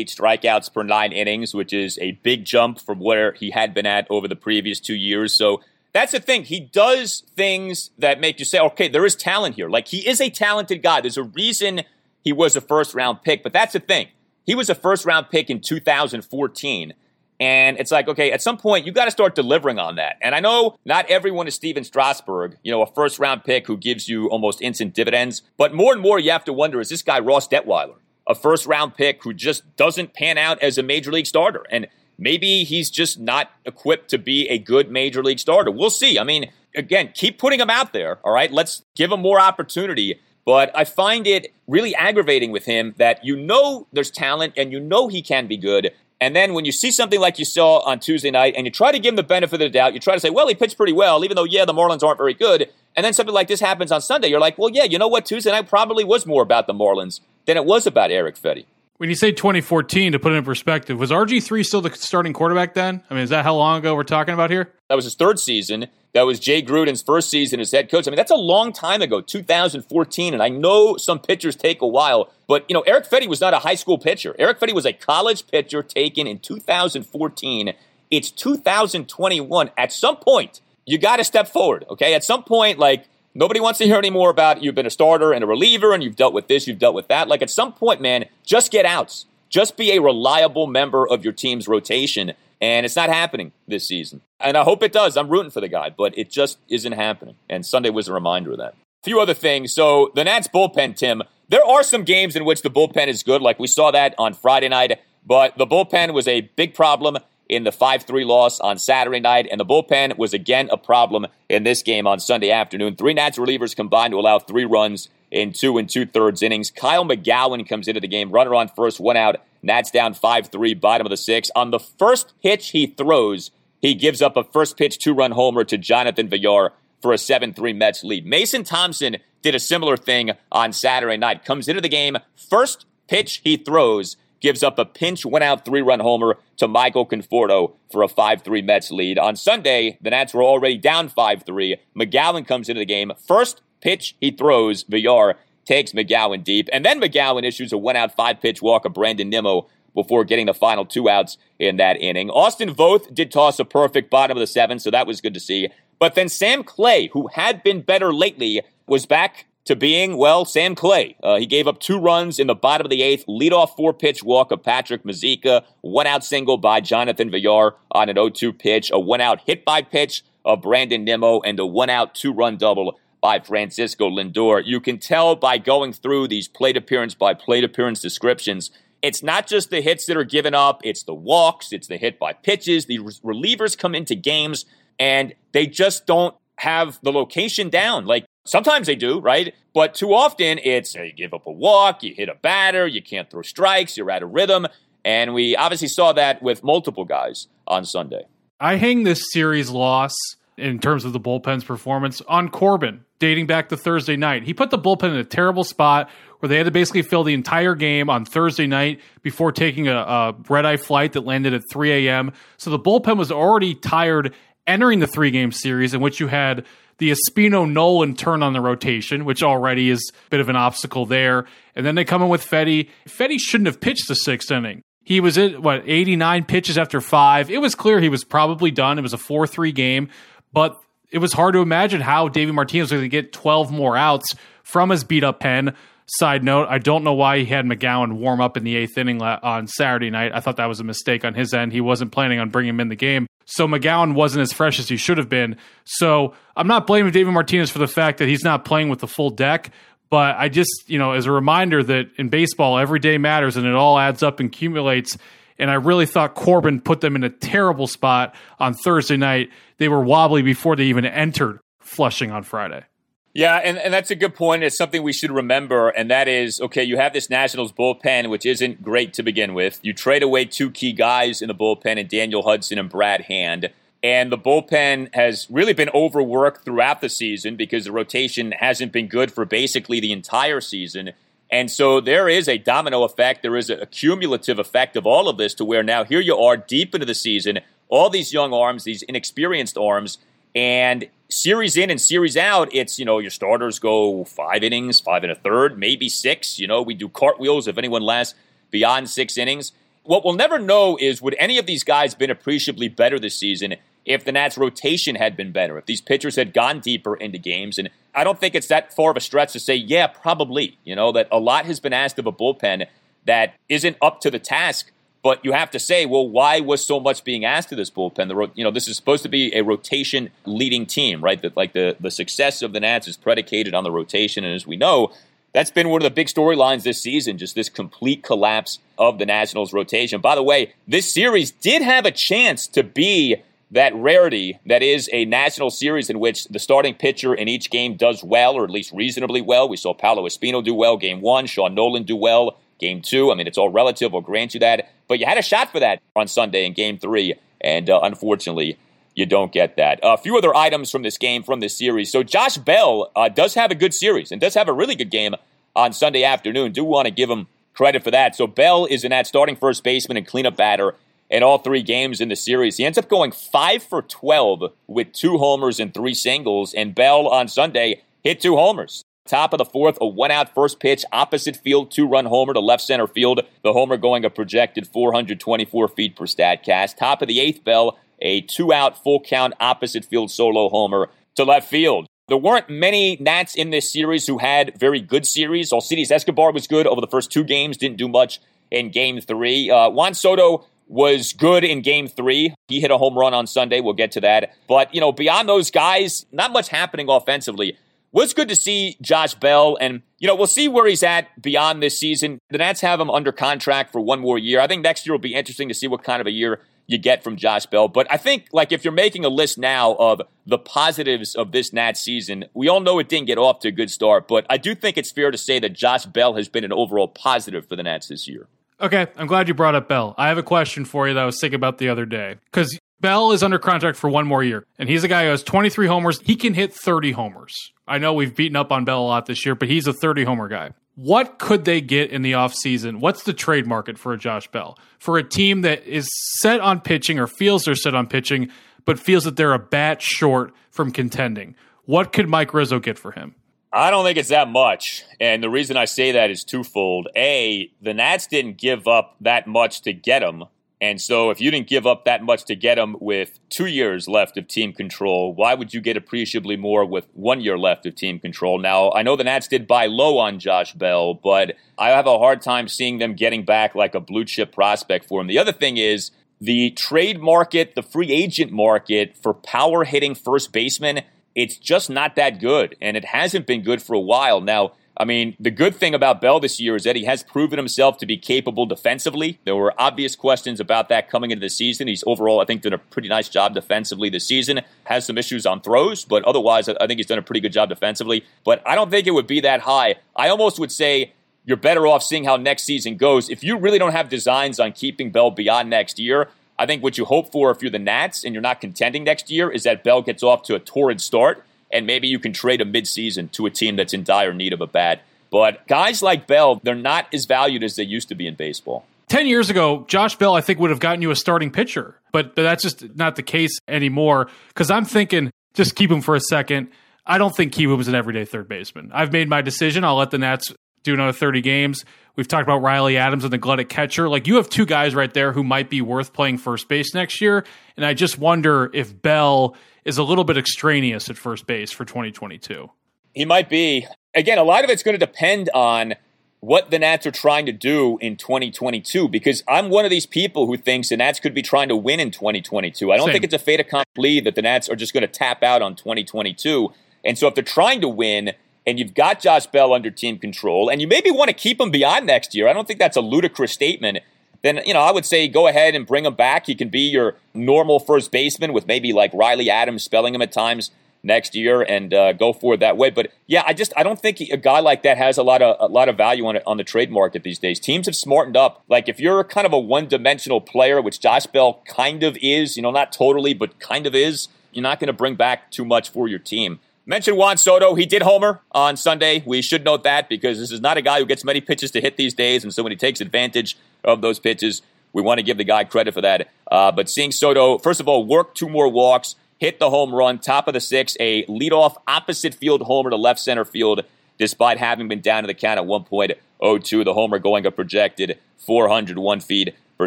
strikeouts per nine innings, which is a big jump from where he had been at over the previous two years. So that's the thing. He does things that make you say, okay, there is talent here. Like he is a talented guy. There's a reason he was a first round pick, but that's the thing. He was a first round pick in 2014. And it's like, okay, at some point, you got to start delivering on that. And I know not everyone is Stephen Strasburg, you know, a first round pick who gives you almost instant dividends. But more and more, you have to wonder is this guy Ross Detwiler, a first round pick who just doesn't pan out as a major league starter? And maybe he's just not equipped to be a good major league starter. We'll see. I mean, again, keep putting him out there. All right. Let's give him more opportunity. But I find it really aggravating with him that you know there's talent and you know he can be good, And then when you see something like you saw on Tuesday night and you try to give him the benefit of the doubt, you try to say, well, he pitched pretty well, even though, yeah, the Marlins aren't very good. And then something like this happens on Sunday. You're like, well, yeah, you know what? Tuesday night probably was more about the Marlins than it was about Erick Fedde. When you say 2014, to put it in perspective, was RG3 still the starting quarterback then? I mean, is that how long ago we're talking about here? That was his third season. That was Jay Gruden's first season as head coach. I mean, that's a long time ago, 2014. And I know some pitchers take a while, but you know, Erick Fedde was not a high school pitcher. Erick Fedde was a college pitcher taken in 2014. It's 2021. At some point, you got to step forward. Okay, at some point, like Nobody wants to hear any more about you've been a starter and a reliever and you've dealt with this, you've dealt with that. Like at some point, man, just get outs. Just be a reliable member of your team's rotation. And it's not happening this season. And I hope it does. I'm rooting for the guy, but it just isn't happening. And Sunday was a reminder of that. A few other things. So the Nats bullpen, Tim, there are some games in which the bullpen is good, like we saw that on Friday night, but the bullpen was a big problem in the 5 3 loss on Saturday night, and the bullpen was again a problem in this game on Sunday afternoon. Three Nats relievers combined to allow three runs in two and two thirds innings. Kyle McGowan comes into the game, runner on first, one out. Nats down 5 3, bottom of the six. On the first pitch he throws, he gives up a first pitch two run homer to Jonathan Villar for a 7 3 Mets lead. Mason Thompson did a similar thing on Saturday night. Comes into the game, first pitch he throws, gives up a pinch one out three run homer to Michael Conforto for a 5 3 Mets lead. On Sunday, the Nats were already down 5 3. McGowan comes into the game. First pitch he throws, Villar takes McGowan deep. And then McGowan issues a one out five pitch walk of Brandon Nimmo before getting the final two outs in that inning. Austin Voth did toss a perfect bottom of the seventh, so that was good to see. But then Sam Clay, who had been better lately, was back to being, well, Sam Clay. Uh, he gave up two runs in the bottom of the eighth, leadoff four pitch walk of Patrick Mazeika, one out single by Jonathan Villar on an 0 2 pitch, a one out hit by pitch of Brandon Nimmo, and a one out two run double by Francisco Lindor. You can tell by going through these plate appearance by plate appearance descriptions. It's not just the hits that are given up, it's the walks, it's the hit by pitches. The relievers come into games and they just don't have the location down. Like Sometimes they do, right? But too often it's you give up a walk, you hit a batter, you can't throw strikes, you're out of rhythm. And we obviously saw that with multiple guys on Sunday. I hang this series loss in terms of the bullpen's performance on Corbin, dating back to Thursday night. He put the bullpen in a terrible spot where they had to basically fill the entire game on Thursday night before taking a, a red eye flight that landed at 3 a.m. So the bullpen was already tired entering the three game series in which you had the Espino Nolin turn on the rotation, which already is a bit of an obstacle there. And then they come in with Fedde. Fedde shouldn't have pitched the sixth inning. He was at what 89 pitches after five. It was clear he was probably done. It was a 4 3 game, but it was hard to imagine how David Martinez was going to get 12 more outs from his beat up pen. Side note, I don't know why he had McGowan warm up in the eighth inning on Saturday night. I thought that was a mistake on his end. He wasn't planning on bringing him in the game. So McGowan wasn't as fresh as he should have been. So I'm not blaming David Martinez for the fact that he's not playing with the full deck. But I just, you know, as a reminder that in baseball, every day matters and it all adds up and accumulates. And I really thought Corbin put them in a terrible spot on Thursday night. They were wobbly before they even entered Flushing on Friday. Yeah, and, and that's a good point. It's something we should remember, and that is okay, you have this Nationals bullpen, which isn't great to begin with. You trade away two key guys in the bullpen and Daniel Hudson and Brad Hand. And the bullpen has really been overworked throughout the season because the rotation hasn't been good for basically the entire season. And so there is a domino effect. There is a cumulative effect of all of this to where now here you are deep into the season, all these young arms, these inexperienced arms, and series in and series out, it's, you know, your starters go five innings, five and a third, maybe six. You know, we do cartwheels if anyone lasts beyond six innings. What we'll never know is would any of these guys been appreciably better this season if the Nats' rotation had been better, if these pitchers had gone deeper into games. And I don't think it's that far of a stretch to say, yeah, probably. You know, that a lot has been asked of a bullpen that isn't up to the task but you have to say, well, why was so much being asked of this bullpen? The you know this is supposed to be a rotation leading team, right? That like the the success of the Nats is predicated on the rotation, and as we know, that's been one of the big storylines this season. Just this complete collapse of the Nationals' rotation. By the way, this series did have a chance to be that rarity that is a national series in which the starting pitcher in each game does well, or at least reasonably well. We saw Paolo Espino do well game one, Sean Nolin do well game two. I mean, it's all relative. I'll grant you that. But you had a shot for that on Sunday in game three. And uh, unfortunately, you don't get that. A few other items from this game, from this series. So Josh Bell uh, does have a good series and does have a really good game on Sunday afternoon. Do want to give him credit for that. So Bell is in that starting first baseman and cleanup batter in all three games in the series. He ends up going five for 12 with two homers and three singles. And Bell on Sunday hit two homers. Top of the fourth, a one out first pitch, opposite field, two run homer to left center field. The homer going a projected 424 feet per Statcast. Top of the eighth, Bell, a two out full count opposite field solo homer to left field. There weren't many Nats in this series who had very good series. All Alcides Escobar was good over the first two games, didn't do much in game three. Uh, Juan Soto was good in game three. He hit a home run on Sunday. We'll get to that. But, you know, beyond those guys, not much happening offensively. Was good to see Josh Bell, and, you know, we'll see where he's at beyond this season. The Nats have him under contract for one more year. I think next year will be interesting to see what kind of a year you get from Josh Bell. But I think, like, if you're making a list now of the positives of this Nats season, we all know it didn't get off to a good start, but I do think it's fair to say that Josh Bell has been an overall positive for the Nats this year. Okay, I'm glad you brought up Bell. I have a question for you that I was thinking about the other day. Because Bell is under contract for one more year, and he's a guy who has 23 homers. He can hit 30 homers. I know we've beaten up on Bell a lot this year, but he's a 30 homer guy. What could they get in the offseason? What's the trade market for a Josh Bell? For a team that is set on pitching or feels they're set on pitching, but feels that they're a bat short from contending. What could Mike Rizzo get for him? I don't think it's that much. And the reason I say that is twofold. A, the Nats didn't give up that much to get him. And so if you didn't give up that much to get him with two years left of team control, why would you get appreciably more with one year left of team control? Now, I know the Nats did buy low on Josh Bell, but I have a hard time seeing them getting back like a blue chip prospect for him. The other thing is the trade market, the free agent market for power hitting first baseman it's just not that good, and it hasn't been good for a while. Now, I mean, the good thing about Bell this year is that he has proven himself to be capable defensively. There were obvious questions about that coming into the season. He's overall, I think, done a pretty nice job defensively this season. Has some issues on throws, but otherwise, I think he's done a pretty good job defensively. But I don't think it would be that high. I almost would say you're better off seeing how next season goes. If you really don't have designs on keeping Bell beyond next year, I think what you hope for if you're the Nats and you're not contending next year is that Bell gets off to a torrid start and maybe you can trade a midseason to a team that's in dire need of a bat. But guys like Bell, they're not as valued as they used to be in baseball. 10 years ago, Josh Bell, I think, would have gotten you a starting pitcher, but, but that's just not the case anymore. Because I'm thinking, just keep him for a second. I don't think Kieboom's an everyday third baseman. I've made my decision. I'll let the Nats do another 30 games. We've talked about Riley Adams and the glut catcher. Like you have two guys right there who might be worth playing first base next year. And I just wonder if Bell is a little bit extraneous at first base for 2022. He might be. Again, a lot of it's going to depend on what the Nats are trying to do in 2022 because I'm one of these people who thinks the Nats could be trying to win in 2022. I don't Same. think it's a fait accompli that the Nats are just going to tap out on 2022. And so if they're trying to win, and you've got Josh Bell under team control, and you maybe want to keep him beyond next year. I don't think that's a ludicrous statement. Then, you know, I would say go ahead and bring him back. He can be your normal first baseman with maybe like Riley Adams spelling him at times next year and uh, go forward that way. But yeah, I just I don't think a guy like that has a lot of a lot of value on on the trade market these days. Teams have smartened up. Like if you're kind of a one dimensional player, which Josh Bell kind of is, you know, not totally, but kind of is, you're not going to bring back too much for your team. Mention Juan Soto. He did homer on Sunday. We should note that because this is not a guy who gets many pitches to hit these days. And so when he takes advantage of those pitches, we want to give the guy credit for that. Uh, but seeing Soto, first of all, work two more walks, hit the home run, top of the six, a leadoff opposite field homer to left center field, despite having been down to the count at 1.02. The homer going a projected 401 feet for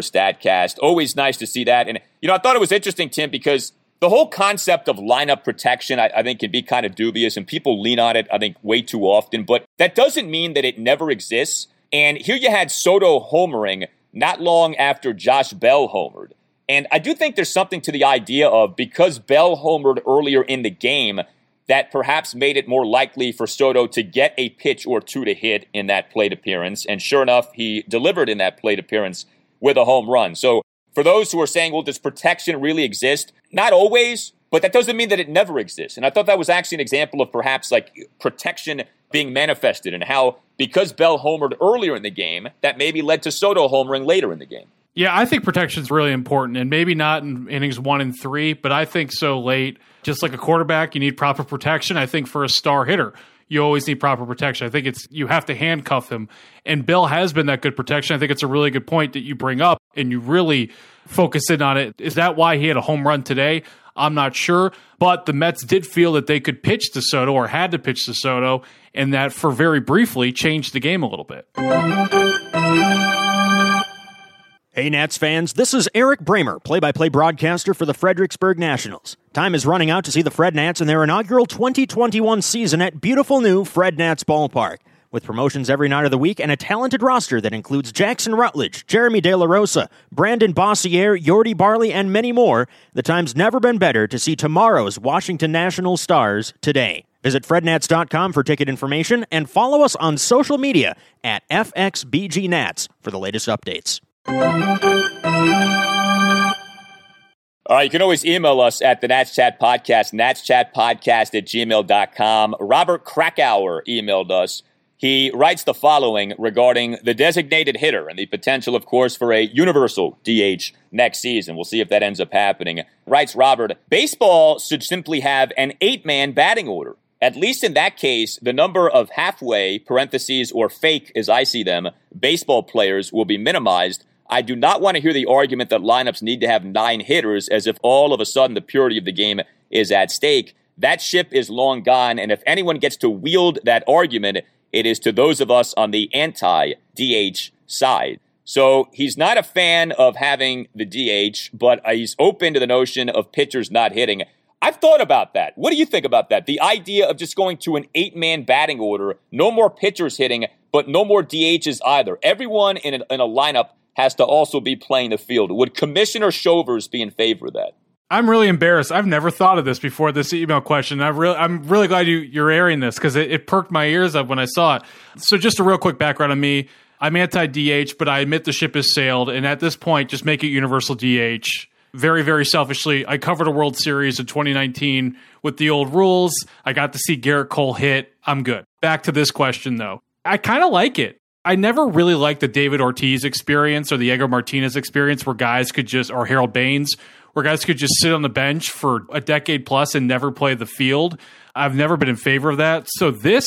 StatCast. Always nice to see that. And, you know, I thought it was interesting, Tim, because the whole concept of lineup protection, I, I, think, can be kind of dubious, and people lean on it, I think, way too often. But that doesn't mean that it never exists. And here you had Soto homering not long after Josh Bell homered. And I do think there's something to the idea of because Bell homered earlier in the game, that perhaps made it more likely for Soto to get a pitch or two to hit in that plate appearance. And sure enough, he delivered in that plate appearance with a home run. So for those who are saying, well, does protection really exist? Not always, but that doesn't mean that it never exists. And I thought that was actually an example of perhaps like protection being manifested and how because Bell homered earlier in the game, that maybe led to Soto homering later in the game. Yeah, I think protection is really important, and maybe not in innings one and three, but I think so late. Just like a quarterback, you need proper protection. I think for a star hitter, you always need proper protection. I think it's you have to handcuff him, and Bill has been that good protection. I think it's a really good point that you bring up, and you really focus in on it. Is that why he had a home run today? I'm not sure, but the Mets did feel that they could pitch to Soto or had to pitch to Soto, and that for very briefly changed the game a little bit. Hey, Nats fans, this is Eric Bramer, play by play broadcaster for the Fredericksburg Nationals. Time is running out to see the Fred Nats in their inaugural 2021 season at beautiful new Fred Nats Ballpark. With promotions every night of the week and a talented roster that includes Jackson Rutledge, Jeremy De La Rosa, Brandon Boissiere, Yordy Barley, and many more, the time's never been better to see tomorrow's Washington National stars today. Visit frednats.com for ticket information and follow us on social media at FXBGNats for the latest updates. All right, you can always email us at the Nats Chat Podcast, natschatpodcast at gmail.com. Robert Krakauer emailed us. He writes the following regarding the designated hitter and the potential, of course, for a universal DH next season. We'll see if that ends up happening. Writes Robert, baseball should simply have an eight man batting order. At least in that case, the number of halfway, parentheses, or fake, as I see them, baseball players will be minimized I do not want to hear the argument that lineups need to have nine hitters as if all of a sudden the purity of the game is at stake. That ship is long gone, and if anyone gets to wield that argument, it is to those of us on the anti DH side. So he's not a fan of having the DH, but he's open to the notion of pitchers not hitting. I've thought about that. What do you think about that? The idea of just going to an eight man batting order, no more pitchers hitting, but no more DHs either. Everyone in a, in a lineup has to also be playing the field. Would Commissioner Shovers be in favor of that? I'm really embarrassed. I've never thought of this before this email question. I really, I'm really glad you, you're airing this because it, it perked my ears up when I saw it. So, just a real quick background on me. I'm anti DH, but I admit the ship has sailed. And at this point, just make it universal DH. Very, very selfishly, I covered a World Series in 2019 with the old rules. I got to see Gerrit Cole hit. I'm good. Back to this question, though. I kind of like it. I never really liked the David Ortiz experience or the Diego Martinez experience where guys could just, or Harold Baines, where guys could just sit on the bench for a decade plus and never play the field. I've never been in favor of that. So this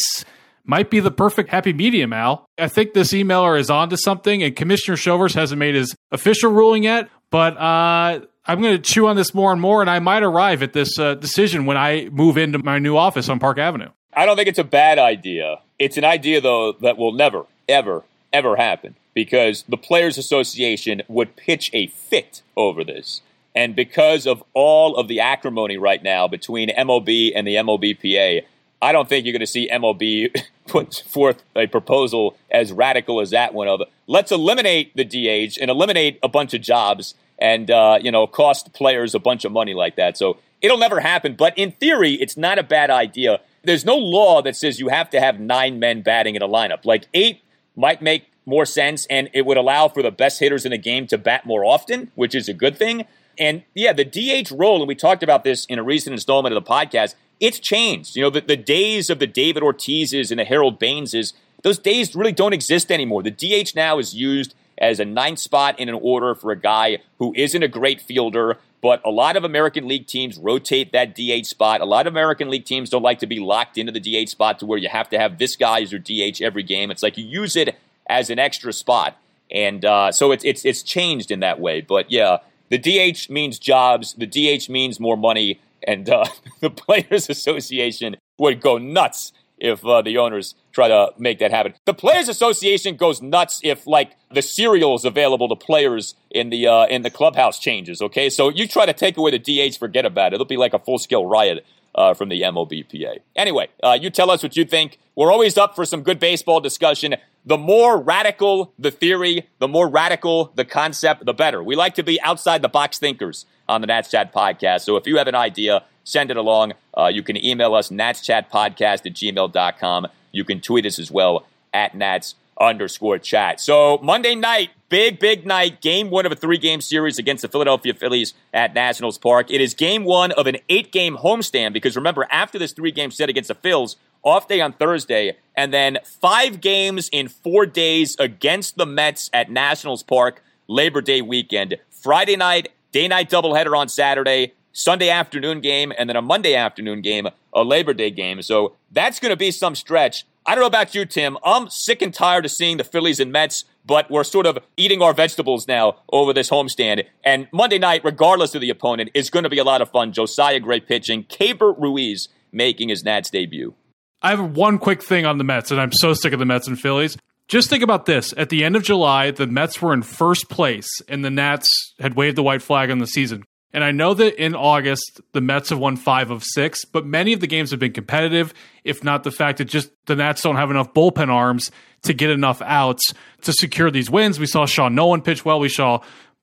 might be the perfect happy medium, Al. I think this emailer is on to something, and Commissioner Shovers hasn't made his official ruling yet, but uh, I'm going to chew on this more and more, and I might arrive at this uh, decision when I move into my new office on Park Avenue. I don't think it's a bad idea. It's an idea, though, that will never ever, ever happen because the Players Association would pitch a fit over this. And because of all of the acrimony right now between MLB and the MLBPA, I don't think you're going to see MLB put forth a proposal as radical as that one of let's eliminate the DH and eliminate a bunch of jobs and uh, you know cost players a bunch of money like that. So it'll never happen. But in theory, it's not a bad idea. There's no law that says you have to have nine men batting in a lineup. Like eight might make more sense and it would allow for the best hitters in the game to bat more often, which is a good thing. And yeah, the DH role, and we talked about this in a recent installment of the podcast, it's changed. You know, the, the days of the David Ortizes and the Harold Baineses, those days really don't exist anymore. The DH now is used as a ninth spot in an order for a guy who isn't a great fielder, but a lot of American League teams rotate that DH spot. A lot of American League teams don't like to be locked into the DH spot to where you have to have this guy as your DH every game. It's like you use it as an extra spot, and uh, so it's it's it's changed in that way. But yeah, the DH means jobs. The DH means more money, and uh, the Players Association would go nuts if uh, the owners try to make that happen. The Players Association goes nuts if like the cereals available to players in the uh, in the clubhouse changes. Okay, so you try to take away the DH, forget about it. It'll be like a full scale riot. Uh, from the MLBPA. Anyway, uh, you tell us what you think. We're always up for some good baseball discussion. The more radical the theory, the more radical the concept, the better. We like to be outside the box thinkers on the Nats Chat podcast. So if you have an idea, send it along. Uh, you can email us, natschatpodcast at gmail.com. You can tweet us as well at nats underscore chat. So Monday night, big, big night, game one of a three game series against the Philadelphia Phillies at Nationals Park. It is game one of an eight game homestand because remember, after this three game set against the Phils, off day on Thursday, and then five games in four days against the Mets at Nationals Park Labor Day weekend. Friday night, day night doubleheader on Saturday, Sunday afternoon game, and then a Monday afternoon game, a Labor Day game. So that's going to be some stretch. I don't know about you, Tim. I'm sick and tired of seeing the Phillies and Mets, but we're sort of eating our vegetables now over this homestand. And Monday night, regardless of the opponent, is going to be a lot of fun. Josiah Gray pitching, Keibert Ruiz making his Nats debut. I have one quick thing on the Mets, and I'm so sick of the Mets and Phillies. Just think about this. At the end of July, the Mets were in first place, and the Nats had waved the white flag on the season. And I know that in August, the Mets have won five of six, but many of the games have been competitive, if not the fact that just the Nats don't have enough bullpen arms to get enough outs to secure these wins. We saw Sean Nolin pitch well. We saw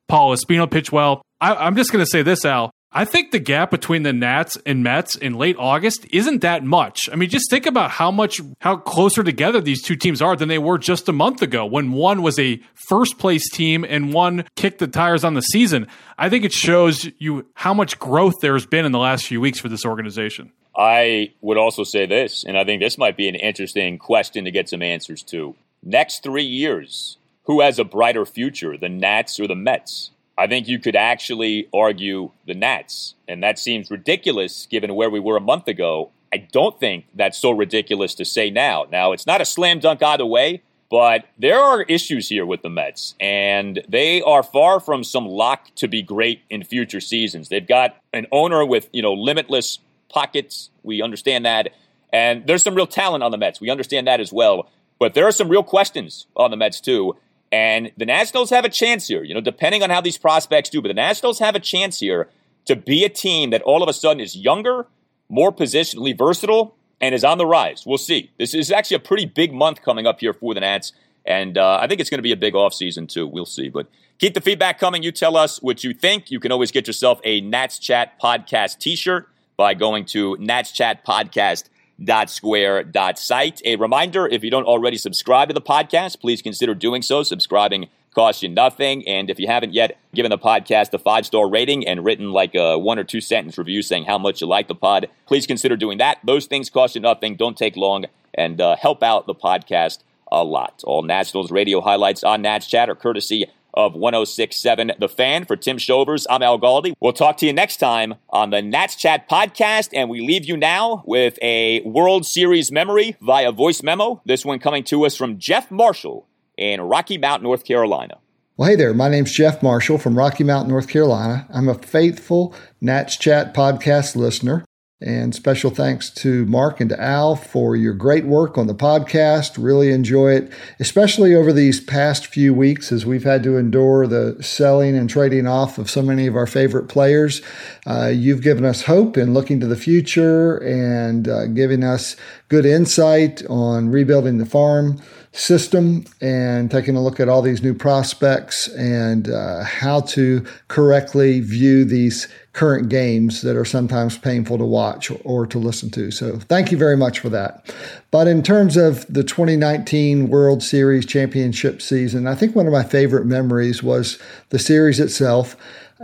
Paul Espino pitch well. I, am just going to say this, Al. I think the gap between the Nats and Mets in late August isn't that much. I mean, just think about how much, how closer together these two teams are than they were just a month ago when one was a first place team and one kicked the tires on the season. I think it shows you how much growth there's been in the last few weeks for this organization. I would also say this, and I think this might be an interesting question to get some answers to. Next three years, who has a brighter future, the Nats or the Mets? I think you could actually argue the Nats, and that seems ridiculous given where we were a month ago. I don't think that's so ridiculous to say now. Now, it's not a slam dunk either way, but there are issues here with the Mets, and they are far from some lock to be great in future seasons. They've got an owner with, you know, limitless pockets. We understand that. And there's some real talent on the Mets. We understand that as well. But there are some real questions on the Mets, too. And the Nationals have a chance here, you know, depending on how these prospects do, but the Nationals have a chance here to be a team that all of a sudden is younger, more positionally versatile, and is on the rise. We'll see. This is actually a pretty big month coming up here for the Nats. And uh, I think it's going to be a big offseason, too. We'll see. But keep the feedback coming. You tell us what you think. You can always get yourself a Nats Chat Podcast t shirt by going to Nats Chat Podcast site. A reminder if you don't already subscribe to the podcast, please consider doing so. Subscribing costs you nothing. And if you haven't yet given the podcast a five star rating and written like a one or two sentence review saying how much you like the pod, please consider doing that. Those things cost you nothing, don't take long, and uh, help out the podcast a lot. All Nationals radio highlights on Nats Chat are courtesy of 1067 The Fan. For Tim Shovers, I'm Al Galdi. We'll talk to you next time on the Nats Chat podcast, and we leave you now with a World Series memory via voice memo. This one coming to us from Jeff Marshall in Rocky Mount, North Carolina. Well, hey there. My name's Jeff Marshall from Rocky Mount, North Carolina. I'm a faithful Nats Chat podcast listener. And special thanks to Mark and to Al for your great work on the podcast. Really enjoy it, especially over these past few weeks as we've had to endure the selling and trading off of so many of our favorite players. Uh, you've given us hope in looking to the future and uh, giving us good insight on rebuilding the farm system and taking a look at all these new prospects and uh, how to correctly view these current games that are sometimes painful to watch or to listen to. So, thank you very much for that. But in terms of the 2019 World Series championship season, I think one of my favorite memories was the series itself.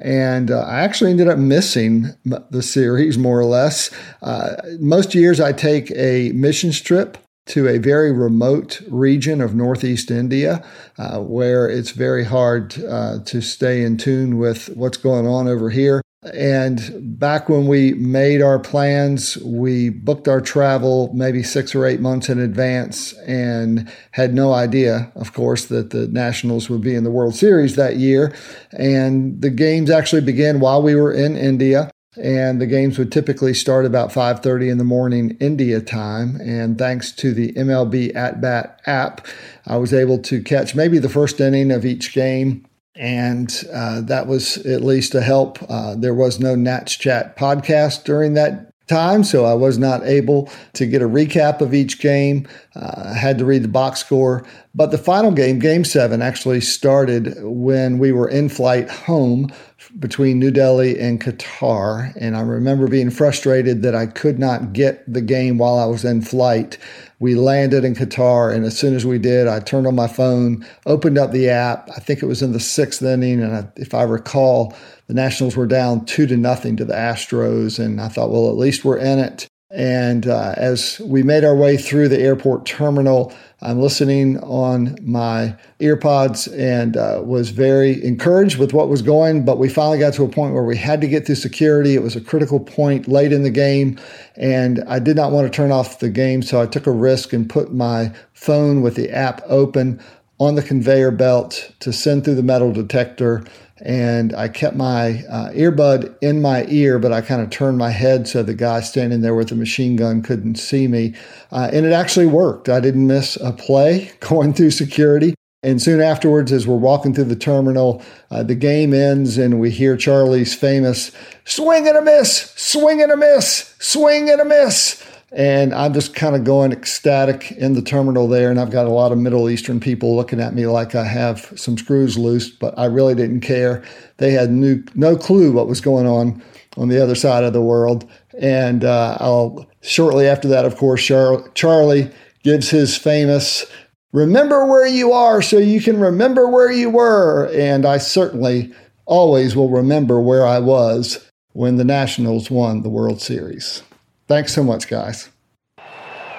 And uh, I actually ended up missing the series more or less. Uh, most years I take a mission trip to a very remote region of northeast India uh, where it's very hard uh, to stay in tune with what's going on over here. And back when we made our plans, we booked our travel maybe six or eight months in advance and had no idea, of course, that the Nationals would be in the World Series that year. And the games actually began while we were in India and the games would typically start about 5.30 in the morning india time and thanks to the mlb at bat app i was able to catch maybe the first inning of each game and uh, that was at least a help. Uh, there was no Nats Chat podcast during that time, so I was not able to get a recap of each game. Uh, I had to read the box score. But the final game, Game 7, actually started when we were in flight home between New Delhi and Qatar. And I remember being frustrated that I could not get the game while I was in flight we landed in Qatar, and as soon as we did, I turned on my phone, opened up the app. I think it was in the sixth inning, and I, if I recall, the Nationals were down two to nothing to the Astros, and I thought, well, at least we're in it. And uh, as we made our way through the airport terminal, I'm listening on my earpods and uh, was very encouraged with what was going. But we finally got to a point where we had to get through security. It was a critical point late in the game, and I did not want to turn off the game, so I took a risk and put my phone with the app open on the conveyor belt to send through the metal detector and I kept my uh, earbud in my ear, but I kind of turned my head so the guy standing there with the machine gun couldn't see me. Uh, and it actually worked. I didn't miss a play going through security. And soon afterwards, as we're walking through the terminal, uh, the game ends and we hear Charlie's famous swing and a miss, swing and a miss, swing and a miss. And I'm just kind of going ecstatic in the terminal there. And I've got a lot of Middle Eastern people looking at me like I have some screws loose, but I really didn't care. They had new, no clue what was going on on the other side of the world. And uh, I'll shortly after that, of course, Char- Charlie gives his famous remember where you are so you can remember where you were. And I certainly always will remember where I was when the Nationals won the World Series. Thanks so much, guys.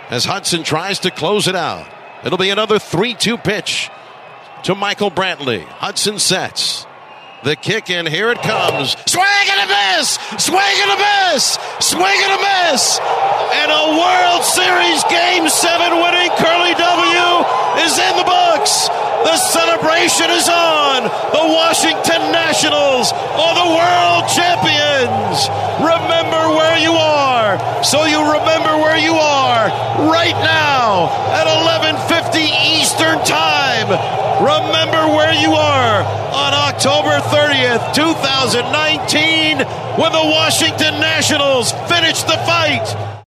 As Hudson tries to close it out, it'll be another 3 2 pitch to Michael Brantley. Hudson sets. The kick in, here it comes. Swing and a miss! Swing and a miss! Swing and a miss! And a World Series Game 7 winning Curly W is in the books. The celebration is on. The Washington Nationals are the world champions. Remember where you are. So you remember where you are right now at 11:50 Eastern Time. Remember where you are on October 30th, 2019 when the Washington Nationals finished the fight